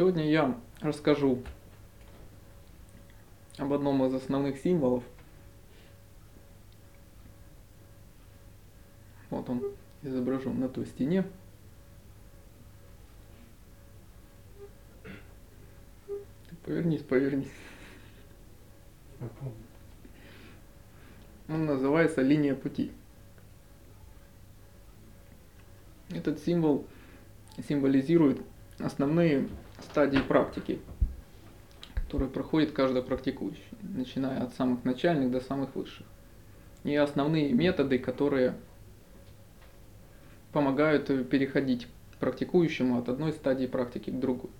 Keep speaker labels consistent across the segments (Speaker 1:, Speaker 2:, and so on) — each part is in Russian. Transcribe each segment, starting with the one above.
Speaker 1: Сегодня я расскажу об одном из основных символов. Вот он изображен на той стене. Повернись, повернись. Он называется линия пути. Этот символ символизирует основные стадии практики, которые проходит каждый практикующий, начиная от самых начальных до самых высших. И основные методы, которые помогают переходить практикующему от одной стадии практики к другой.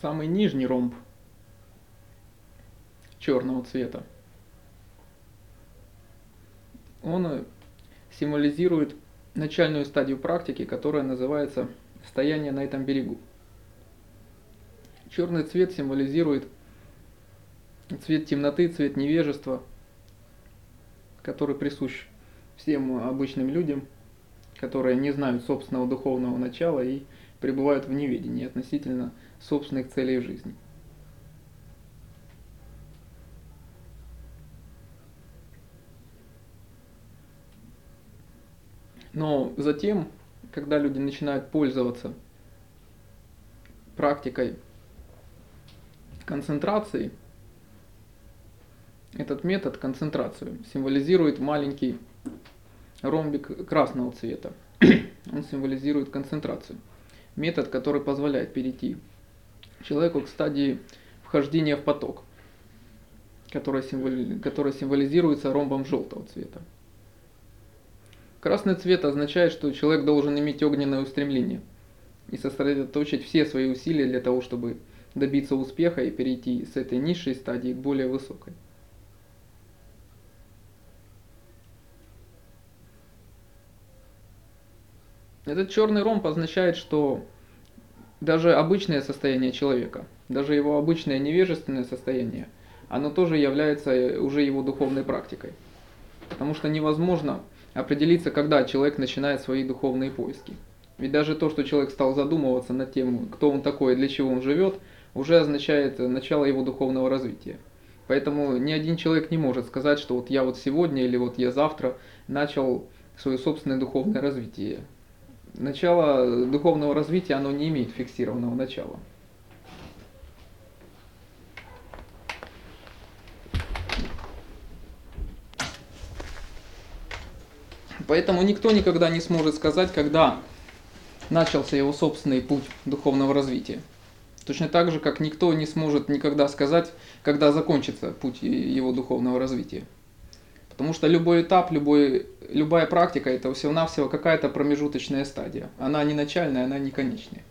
Speaker 1: Самый нижний ромб черного цвета – он символизирует начальную стадию практики, которая называется стояние на этом берегу. Черный цвет символизирует цвет темноты, цвет невежества, который присущ всем обычным людям, которые не знают собственного духовного начала и пребывают в неведении относительно собственных целей жизни. Но затем, когда люди начинают пользоваться практикой концентрации, этот метод концентрацию символизирует маленький ромбик красного цвета. Он символизирует концентрацию. Метод, который позволяет перейти человеку к стадии вхождения в поток, который, который символизируется ромбом желтого цвета. Красный цвет означает, что человек должен иметь огненное устремление и сосредоточить все свои усилия для того, чтобы добиться успеха и перейти с этой низшей стадии к более высокой. Этот черный ромб означает, что даже обычное состояние человека, даже его обычное невежественное состояние, оно тоже является уже его духовной практикой. Потому что невозможно определиться, когда человек начинает свои духовные поиски. Ведь даже то, что человек стал задумываться над тем, кто он такой и для чего он живет, уже означает начало его духовного развития. Поэтому ни один человек не может сказать, что вот я вот сегодня или вот я завтра начал свое собственное духовное развитие. Начало духовного развития, оно не имеет фиксированного начала. Поэтому никто никогда не сможет сказать, когда начался его собственный путь духовного развития. Точно так же, как никто не сможет никогда сказать, когда закончится путь его духовного развития. Потому что любой этап, любой, любая практика это всего-навсего какая-то промежуточная стадия. Она не начальная, она не конечная.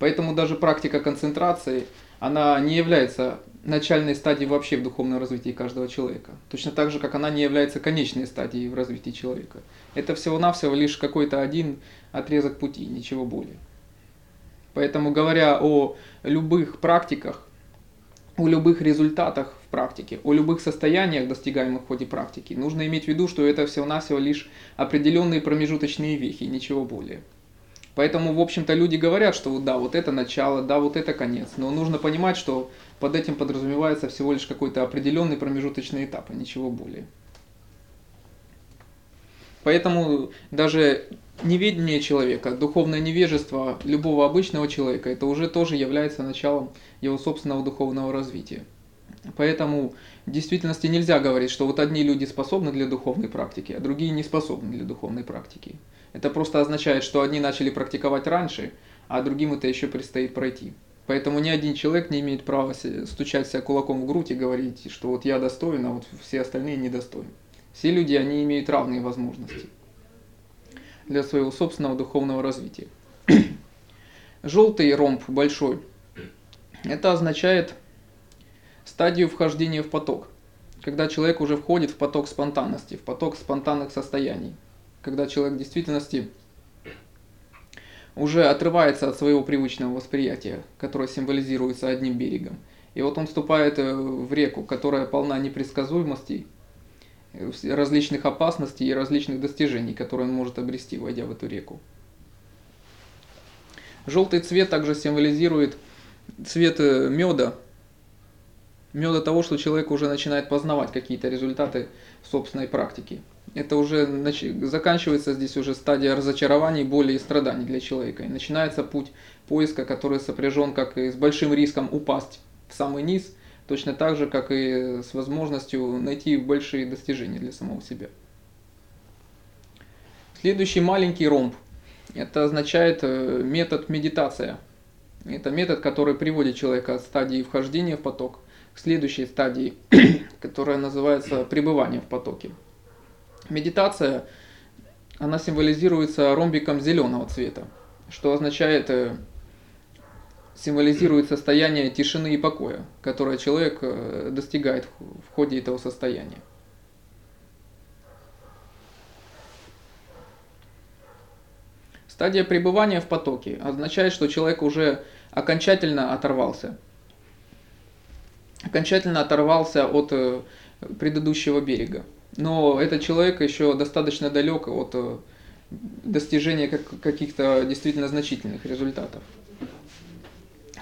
Speaker 1: Поэтому даже практика концентрации, она не является начальной стадией вообще в духовном развитии каждого человека. Точно так же, как она не является конечной стадией в развитии человека. Это всего-навсего лишь какой-то один отрезок пути, ничего более. Поэтому, говоря о любых практиках, о любых результатах в практике, о любых состояниях, достигаемых в ходе практики, нужно иметь в виду, что это всего-навсего лишь определенные промежуточные вехи, ничего более. Поэтому, в общем-то, люди говорят, что да, вот это начало, да, вот это конец. Но нужно понимать, что под этим подразумевается всего лишь какой-то определенный промежуточный этап, а ничего более. Поэтому даже неведение человека, духовное невежество любого обычного человека, это уже тоже является началом его собственного духовного развития. Поэтому в действительности нельзя говорить, что вот одни люди способны для духовной практики, а другие не способны для духовной практики. Это просто означает, что одни начали практиковать раньше, а другим это еще предстоит пройти. Поэтому ни один человек не имеет права стучать себя кулаком в грудь и говорить, что вот я достоин, а вот все остальные недостойны. Все люди, они имеют равные возможности для своего собственного духовного развития. Желтый ромб большой, это означает стадию вхождения в поток. Когда человек уже входит в поток спонтанности, в поток спонтанных состояний. Когда человек в действительности уже отрывается от своего привычного восприятия, которое символизируется одним берегом. И вот он вступает э, в реку, которая полна непредсказуемостей, различных опасностей и различных достижений, которые он может обрести, войдя в эту реку. Желтый цвет также символизирует цвет э, меда, меда того, что человек уже начинает познавать какие-то результаты собственной практики. Это уже нач... заканчивается здесь уже стадия разочарований, боли и страданий для человека. И начинается путь поиска, который сопряжен как и с большим риском упасть в самый низ, точно так же, как и с возможностью найти большие достижения для самого себя. Следующий маленький ромб это означает э, метод медитация. Это метод, который приводит человека от стадии вхождения в поток к следующей стадии, которая называется пребывание в потоке. Медитация, она символизируется ромбиком зеленого цвета, что означает, э, символизирует состояние тишины и покоя, которое человек э, достигает в ходе этого состояния. Стадия пребывания в потоке означает, что человек уже окончательно оторвался. Окончательно оторвался от э, предыдущего берега. Но этот человек еще достаточно далек от э, достижения каких-то действительно значительных результатов.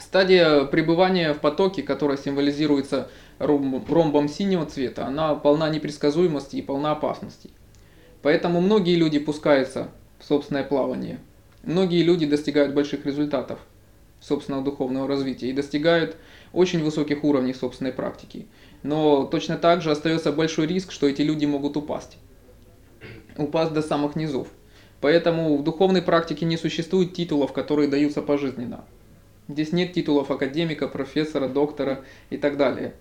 Speaker 1: Стадия пребывания в потоке, которая символизируется ромбом синего цвета, она полна непредсказуемости и полна опасностей. Поэтому многие люди пускаются собственное плавание. Многие люди достигают больших результатов собственного духовного развития и достигают очень высоких уровней собственной практики. Но точно так же остается большой риск, что эти люди могут упасть. Упасть до самых низов. Поэтому в духовной практике не существует титулов, которые даются пожизненно. Здесь нет титулов академика, профессора, доктора и так далее.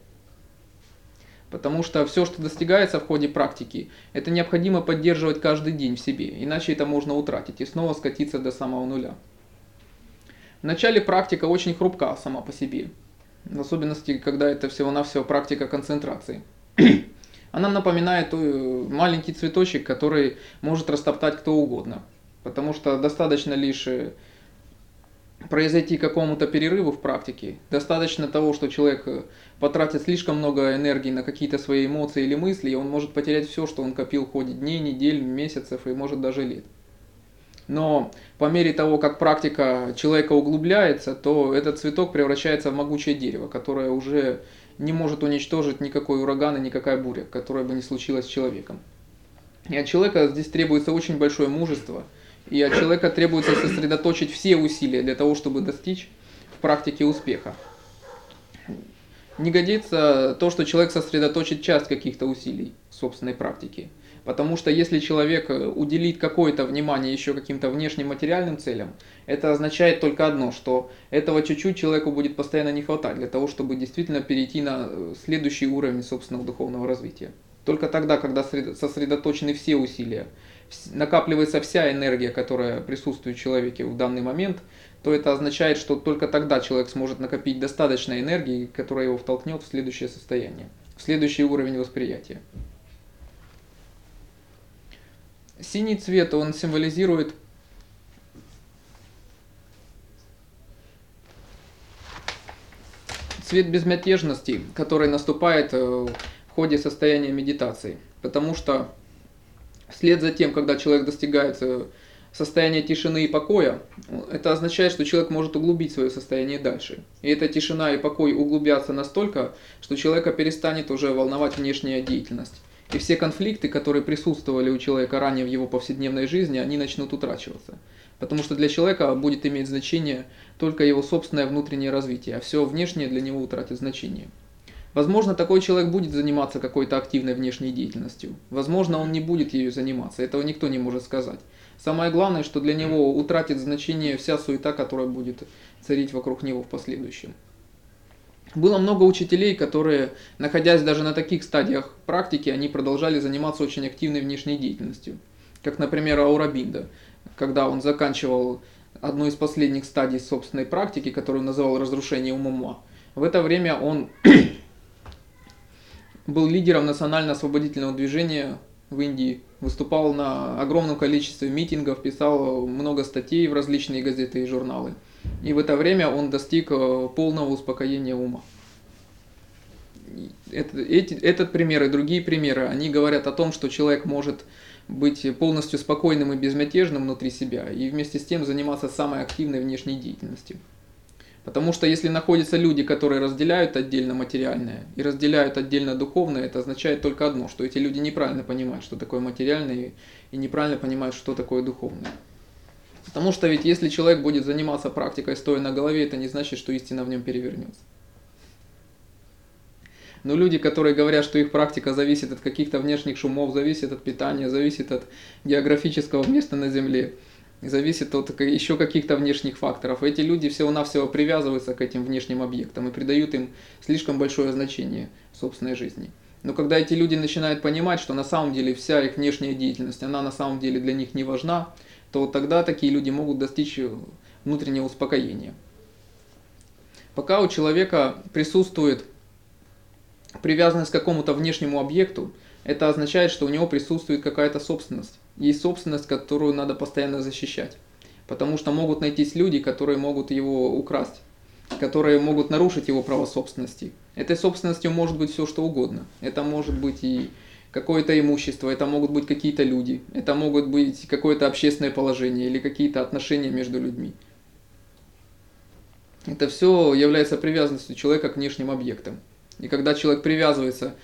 Speaker 1: Потому что все, что достигается в ходе практики, это необходимо поддерживать каждый день в себе, иначе это можно утратить и снова скатиться до самого нуля. В начале практика очень хрупка сама по себе, в особенности, когда это всего-навсего практика концентрации. Она напоминает маленький цветочек, который может растоптать кто угодно, потому что достаточно лишь э, произойти какому-то перерыву в практике. Достаточно того, что человек э, потратит слишком много энергии на какие-то свои эмоции или мысли, и он может потерять все, что он копил в ходе дней, недель, месяцев и может даже лет. Но по мере того, как практика человека углубляется, то этот цветок превращается в могучее дерево, которое уже не может уничтожить никакой ураган и никакая буря, которая бы не случилась с человеком. И от человека здесь требуется очень большое мужество – и от человека требуется сосредоточить все усилия для того, чтобы достичь в практике успеха. Не годится то, что человек сосредоточит часть каких-то усилий в собственной практике. Потому что если человек уделит какое-то внимание еще каким-то внешним материальным целям, это означает только одно, что этого чуть-чуть человеку будет постоянно не хватать для того, чтобы действительно перейти на следующий уровень собственного духовного развития. Только тогда, когда сосредоточены все усилия, накапливается вся энергия, которая присутствует в человеке в данный момент, то это означает, что только тогда человек сможет накопить достаточно энергии, которая его втолкнет в следующее состояние, в следующий уровень восприятия. Синий цвет, он символизирует цвет безмятежности, который наступает э, в ходе состояния медитации. Потому что Вслед за тем, когда человек достигает состояния тишины и покоя, это означает, что человек может углубить свое состояние дальше. И эта тишина и покой углубятся настолько, что человека перестанет уже волновать внешняя деятельность. И все конфликты, которые присутствовали у человека ранее в его повседневной жизни, они начнут утрачиваться. Потому что для человека будет иметь значение только его собственное внутреннее развитие, а все внешнее для него утратит значение. Возможно, такой человек будет заниматься какой-то активной внешней деятельностью. Возможно, он не будет ею заниматься. Этого никто не может сказать. Самое главное, что для него утратит значение вся суета, которая будет царить вокруг него в последующем. Было много учителей, которые, находясь даже на таких стадиях практики, они продолжали заниматься очень активной внешней деятельностью. Как, например, Аурабинда, когда он заканчивал одну из последних стадий собственной практики, которую называл разрушение умума. В это время он был лидером национально-освободительного движения в Индии, выступал на огромном количестве митингов, писал много статей в различные газеты и журналы. И в это время он достиг э, полного успокоения ума. это, эти, этот пример и другие примеры, они говорят о том, что человек может быть полностью спокойным и безмятежным внутри себя и вместе с тем заниматься самой активной внешней деятельностью. Потому что если находятся люди, которые разделяют отдельно материальное и разделяют отдельно духовное, это означает только одно, что эти люди неправильно понимают, что такое материальное, и неправильно понимают, что такое духовное. Потому что ведь если человек будет заниматься практикой стоя на голове, это не значит, что истина в нем перевернется. Но люди, которые говорят, что их практика зависит от каких-то внешних шумов, зависит от питания, зависит от географического места на Земле, зависит от еще каких-то внешних факторов. Эти люди всего-навсего привязываются к этим внешним объектам и придают им слишком большое значение в собственной жизни. Но когда эти люди начинают понимать, что на самом деле вся их внешняя деятельность, она на самом деле для них не важна, то тогда такие люди могут достичь внутреннего успокоения. Пока у человека присутствует привязанность к какому-то внешнему объекту, это означает, что у него присутствует какая-то собственность. Есть собственность, которую надо постоянно защищать. Потому что могут найтись люди, которые могут его украсть, которые могут нарушить его право собственности. Этой собственностью может быть все что угодно. Это может быть и какое-то имущество, это могут быть какие-то люди, это могут быть какое-то общественное положение или какие-то отношения между людьми. Это все является привязанностью человека к внешним объектам. И когда человек привязывается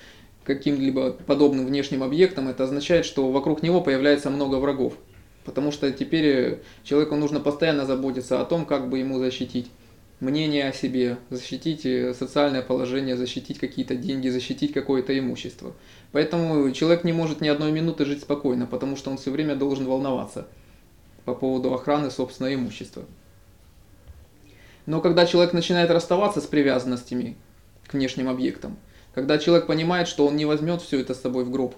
Speaker 1: каким-либо подобным внешним объектам, это означает, что вокруг него появляется много врагов. Потому что теперь человеку нужно постоянно заботиться о том, как бы ему защитить мнение о себе, защитить э, социальное положение, защитить какие-то деньги, защитить какое-то имущество. Поэтому человек не может ни одной минуты жить спокойно, потому что он все время должен волноваться по поводу охраны собственного имущества. Но когда человек начинает расставаться с привязанностями к внешним объектам, когда человек понимает, что он не возьмет все это с собой в гроб,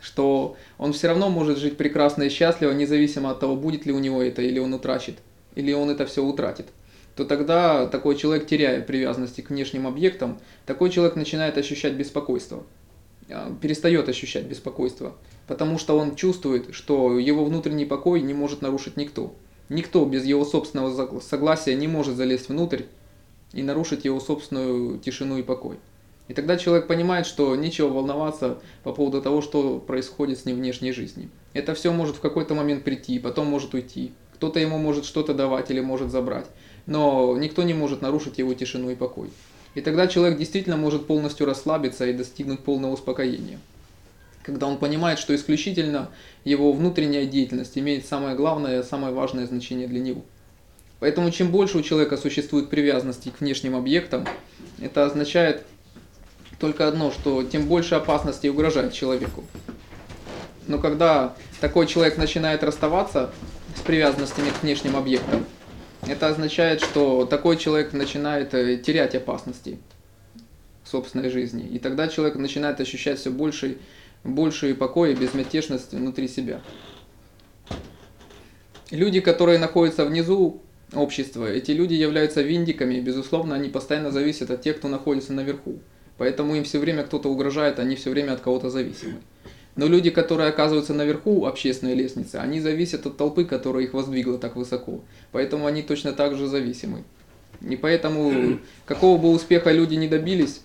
Speaker 1: что он все равно может жить прекрасно и счастливо, независимо от того, будет ли у него это, или он утрачит, или он это все утратит – то тогда такой человек, теряя привязанности к внешним объектам, такой человек начинает ощущать беспокойство, а, перестает ощущать беспокойство, потому что он чувствует, что его внутренний покой не может нарушить никто. Никто без его собственного согласия не может залезть внутрь и нарушить его собственную тишину и покой. И тогда человек понимает, что нечего волноваться по поводу того, что происходит с ним в внешней жизни. Это все может в какой-то момент прийти, потом может уйти. Кто-то ему может что-то давать или может забрать но никто не может нарушить его тишину и покой. И тогда человек действительно может полностью расслабиться и достигнуть полного успокоения. Когда он понимает, что исключительно его внутренняя деятельность имеет самое главное, самое важное значение для него. Поэтому чем больше у человека существует привязанности к внешним объектам, это означает только одно, что тем больше опасностей угрожает человеку. Но когда такой человек начинает расставаться с привязанностями к внешним объектам, это означает, что такой человек начинает э, терять опасности в собственной жизни. И тогда человек начинает ощущать все больший, больший покой и безмятежность внутри себя. Люди, которые находятся внизу общества, эти люди являются виндиками, и, безусловно, они постоянно зависят от тех, кто находится наверху. Поэтому им все время кто-то угрожает, они все время от кого-то зависимы. Но люди, которые оказываются наверху общественной лестницы, они зависят от толпы, которая их воздвигла так высоко. Поэтому они точно так же зависимы. И поэтому, какого бы успеха люди не добились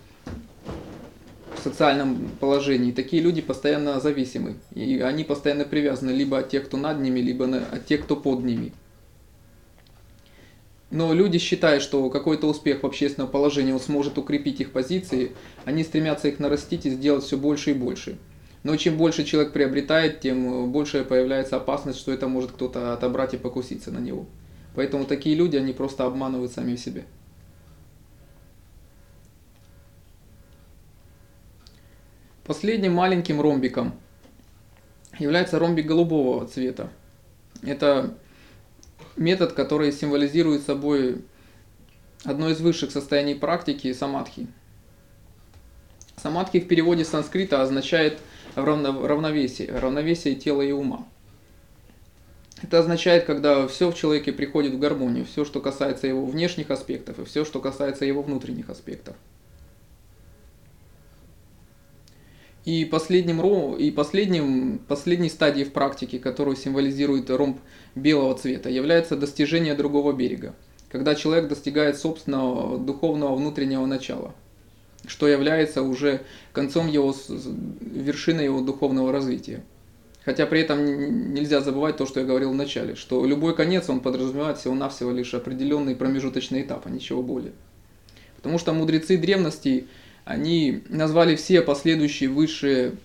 Speaker 1: в социальном положении, такие люди постоянно зависимы. И они постоянно привязаны либо от тех, кто над ними, либо от тех, кто под ними. Но люди считают, что какой-то успех в общественном положении он сможет укрепить их позиции, они стремятся их нарастить и сделать все больше и больше. Но чем больше человек приобретает, тем больше появляется опасность, что это может кто-то отобрать и покуситься на него. Поэтому такие люди, они просто обманывают сами себя. Последним маленьким ромбиком является ромбик голубого цвета. Это метод, который символизирует собой одно из высших состояний практики самадхи. Самадхи в переводе с санскрита означает равновесие, равновесие тела и ума. Это означает, когда все в человеке приходит в гармонию, все, что касается его внешних аспектов и все, что касается его внутренних аспектов. И последним, и последним, последней стадией в практике, которую символизирует ромб белого цвета, является достижение другого берега, когда человек достигает собственного духовного внутреннего начала – что является уже концом его, вершиной его духовного развития. Хотя при этом нельзя забывать то, что я говорил в начале, что любой конец, он подразумевает всего-навсего лишь определенный промежуточный этап, а ничего более. Потому что мудрецы древности, они назвали все последующие высшие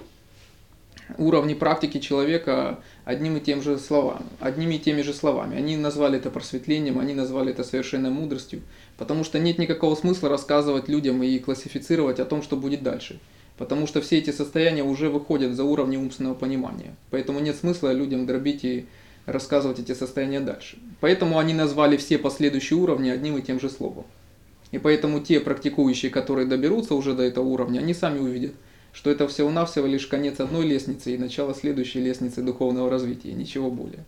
Speaker 1: уровни практики человека одним и тем же словами, одними и теми же словами. Они назвали это просветлением, они назвали это совершенной мудростью, потому что нет никакого смысла рассказывать людям и классифицировать о том, что будет дальше. Потому что все эти состояния уже выходят за уровни умственного понимания. Поэтому нет смысла людям дробить и рассказывать эти состояния дальше. Поэтому они назвали все последующие уровни одним и тем же словом. И поэтому те практикующие, которые доберутся уже до этого уровня, они сами увидят, что это всего-навсего лишь конец одной лестницы и начало следующей лестницы духовного развития, ничего более.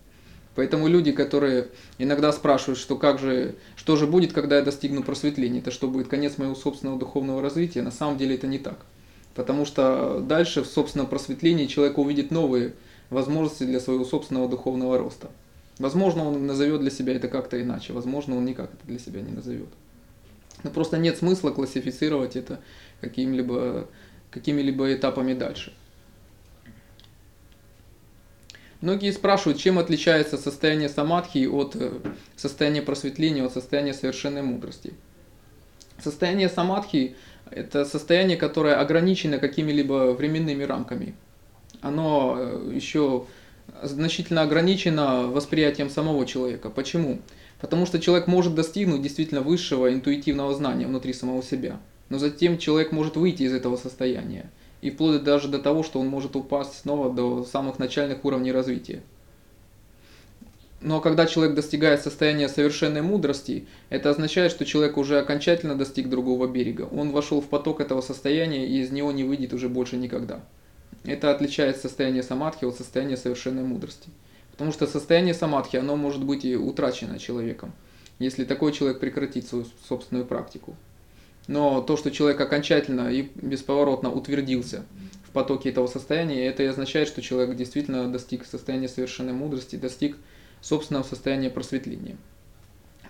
Speaker 1: Поэтому люди, которые иногда спрашивают, что как же, что же будет, когда я достигну просветления, это что будет конец моего собственного духовного развития, на самом деле это не так. Потому что дальше в собственном просветлении человек увидит новые возможности для своего собственного духовного роста. Возможно, он назовет для себя это как-то иначе, возможно, он никак это для себя не назовет. Но просто нет смысла классифицировать это каким-либо какими-либо этапами дальше. Многие спрашивают, чем отличается состояние самадхи от э, состояния просветления, от состояния совершенной мудрости. Состояние самадхи – это состояние, которое ограничено какими-либо временными рамками. Оно э, еще значительно ограничено восприятием самого человека. Почему? Потому что человек может достигнуть действительно высшего интуитивного знания внутри самого себя – но затем человек может выйти из этого состояния. И вплоть даже до того, что он может упасть снова до самых начальных уровней развития. Но когда человек достигает состояния совершенной мудрости, это означает, что человек уже окончательно достиг другого берега. Он вошел в поток этого состояния и из него не выйдет уже больше никогда. Это отличает состояние самадхи от состояния совершенной мудрости. Потому что состояние самадхи, оно может быть и утрачено человеком, если такой человек прекратит свою собственную практику. Но то, что человек окончательно и бесповоротно утвердился в потоке этого состояния, это и означает, что человек действительно достиг состояния совершенной мудрости, достиг собственного состояния просветления.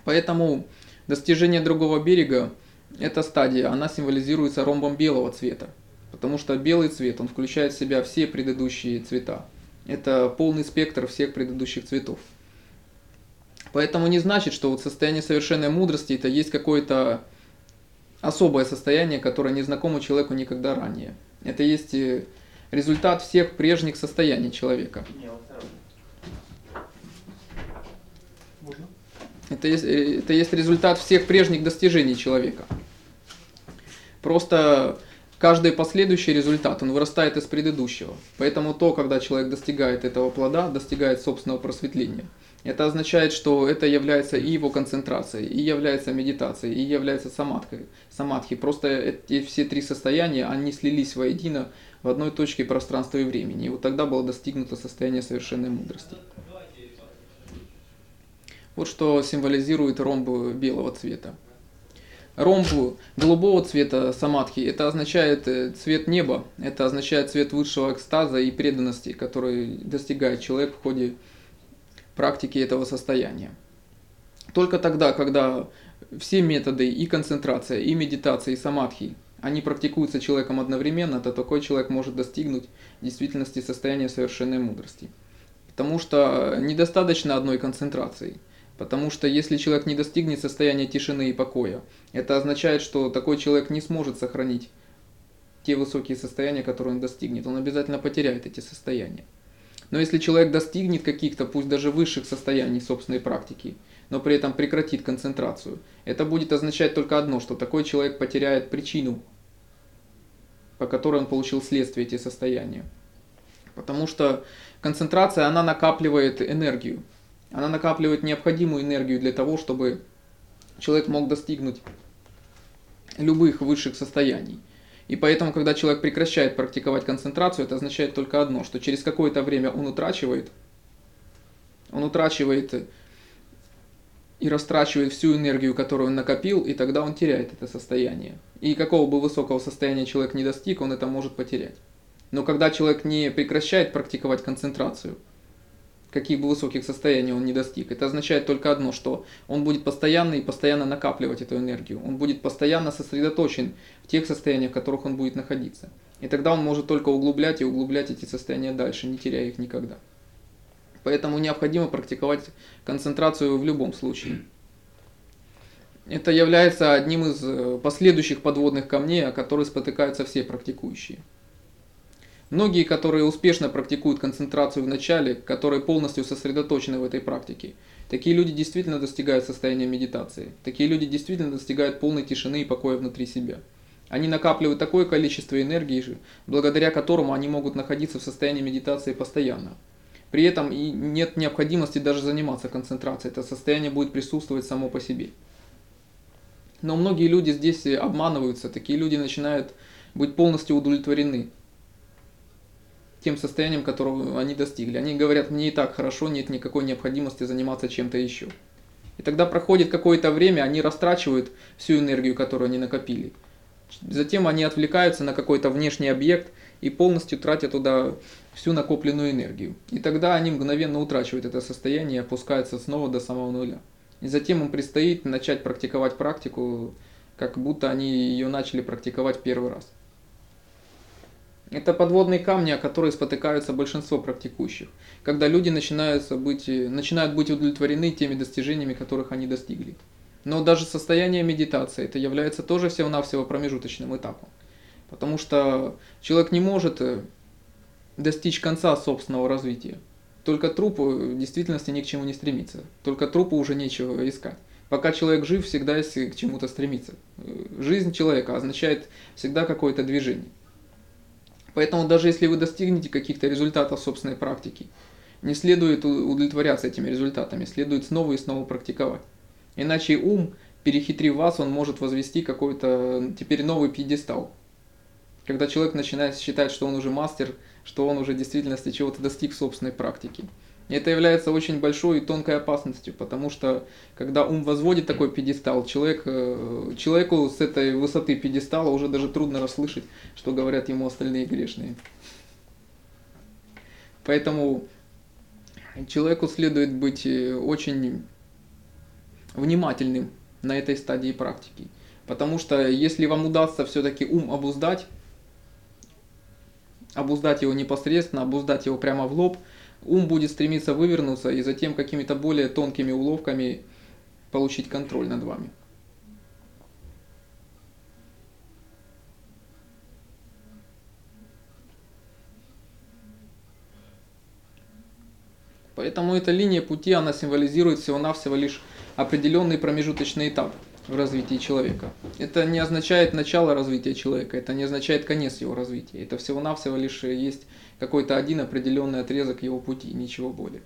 Speaker 1: Поэтому достижение другого берега, эта стадия, она символизируется ромбом белого цвета. Потому что белый цвет, он включает в себя все предыдущие цвета. Это полный спектр всех предыдущих цветов. Поэтому не значит, что вот состояние совершенной мудрости это есть какое-то особое состояние, которое не знакомо человеку никогда ранее. Это есть э, результат всех прежних состояний человека. Это есть, э, это есть результат всех прежних достижений человека. Просто каждый последующий результат, он вырастает из предыдущего. Поэтому то, когда человек достигает этого плода, достигает собственного просветления – это означает, что это является и его концентрацией, и является медитацией, и является самадхой, самадхи. Просто эти все три состояния, они слились воедино в одной точке пространства и времени. И вот тогда было достигнуто состояние совершенной мудрости. Вот что символизирует ромб белого цвета. Ромб голубого цвета самадхи, это означает э, цвет неба, это означает цвет высшего экстаза и преданности, который достигает человек в ходе практики этого состояния. Только тогда, когда все методы и концентрация, и медитация, и самадхи, они практикуются человеком одновременно, то такой человек может достигнуть в действительности состояния совершенной мудрости. Потому что недостаточно одной концентрации. Потому что если человек не достигнет состояния тишины и покоя, это означает, что такой человек не сможет сохранить те высокие состояния, которые он достигнет. Он обязательно потеряет эти состояния. Но если человек достигнет каких-то, пусть даже высших состояний собственной практики, но при этом прекратит концентрацию, это будет означать только одно, что такой человек потеряет причину, по которой он получил следствие эти состояния. Потому что концентрация, она накапливает энергию. Она накапливает необходимую энергию для того, чтобы человек мог достигнуть любых высших состояний. И поэтому, когда человек прекращает практиковать концентрацию, это означает только одно, что через какое-то время он утрачивает, он утрачивает и растрачивает всю энергию, которую он накопил, и тогда он теряет это состояние. И какого бы высокого состояния человек не достиг, он это может потерять. Но когда человек не прекращает практиковать концентрацию, каких бы высоких состояний он не достиг. Это означает только одно, что он будет постоянно и постоянно накапливать эту энергию. Он будет постоянно сосредоточен в тех состояниях, в которых он будет находиться. И тогда он может только углублять и углублять эти состояния дальше, не теряя их никогда. Поэтому необходимо практиковать концентрацию в любом случае. Это является одним из э, последующих подводных камней, о которых спотыкаются все практикующие. Многие, которые успешно практикуют концентрацию в начале, которые полностью сосредоточены в этой практике, такие люди действительно достигают состояния медитации. Такие люди действительно достигают полной тишины и покоя внутри себя. Они накапливают такое количество энергии, благодаря которому они могут находиться в состоянии медитации постоянно. При этом и нет необходимости даже заниматься концентрацией, это состояние будет присутствовать само по себе. Но многие люди здесь обманываются, такие люди начинают быть полностью удовлетворены тем состоянием, которого они достигли. Они говорят, мне и так хорошо, нет никакой необходимости заниматься чем-то еще. И тогда проходит какое-то время, они растрачивают всю энергию, которую они накопили. Затем они отвлекаются на какой-то внешний объект и полностью тратят туда всю накопленную энергию. И тогда они мгновенно утрачивают это состояние и опускаются снова до самого нуля. И затем им предстоит начать практиковать практику, как будто они ее начали практиковать первый раз. Это подводные камни, о которые спотыкаются большинство практикующих, когда люди начинают быть, начинают быть удовлетворены теми достижениями, которых они достигли. Но даже состояние медитации, это является тоже всего-навсего промежуточным этапом. Потому что человек не может э, достичь конца собственного развития. Только трупу в действительности ни к чему не стремится. Только трупу уже нечего искать. Пока человек жив, всегда есть к чему-то стремиться. Э, жизнь человека означает всегда какое-то движение. Поэтому даже если вы достигнете каких-то результатов собственной практики, не следует удовлетворяться этими результатами, следует снова и снова практиковать. Иначе ум, перехитрив вас, он может возвести какой-то теперь новый пьедестал. Когда человек начинает считать, что он уже мастер, что он уже в действительности чего-то достиг собственной практике. Это является очень большой и тонкой опасностью, потому что когда ум возводит такой пьедестал, человек, э, человеку с этой высоты пьедестала уже даже трудно расслышать, что говорят ему остальные грешные. Поэтому человеку следует быть э, очень внимательным на этой стадии практики. Потому что если вам удастся все-таки ум обуздать, обуздать его непосредственно, обуздать его прямо в лоб – ум будет стремиться вывернуться и затем какими-то более тонкими уловками получить контроль над вами. Поэтому эта линия пути, она символизирует всего-навсего лишь определенный промежуточный этап в развитии человека. Это не означает начало развития человека, это не означает конец его развития. Это всего-навсего лишь есть какой-то один определенный отрезок его пути, ничего более.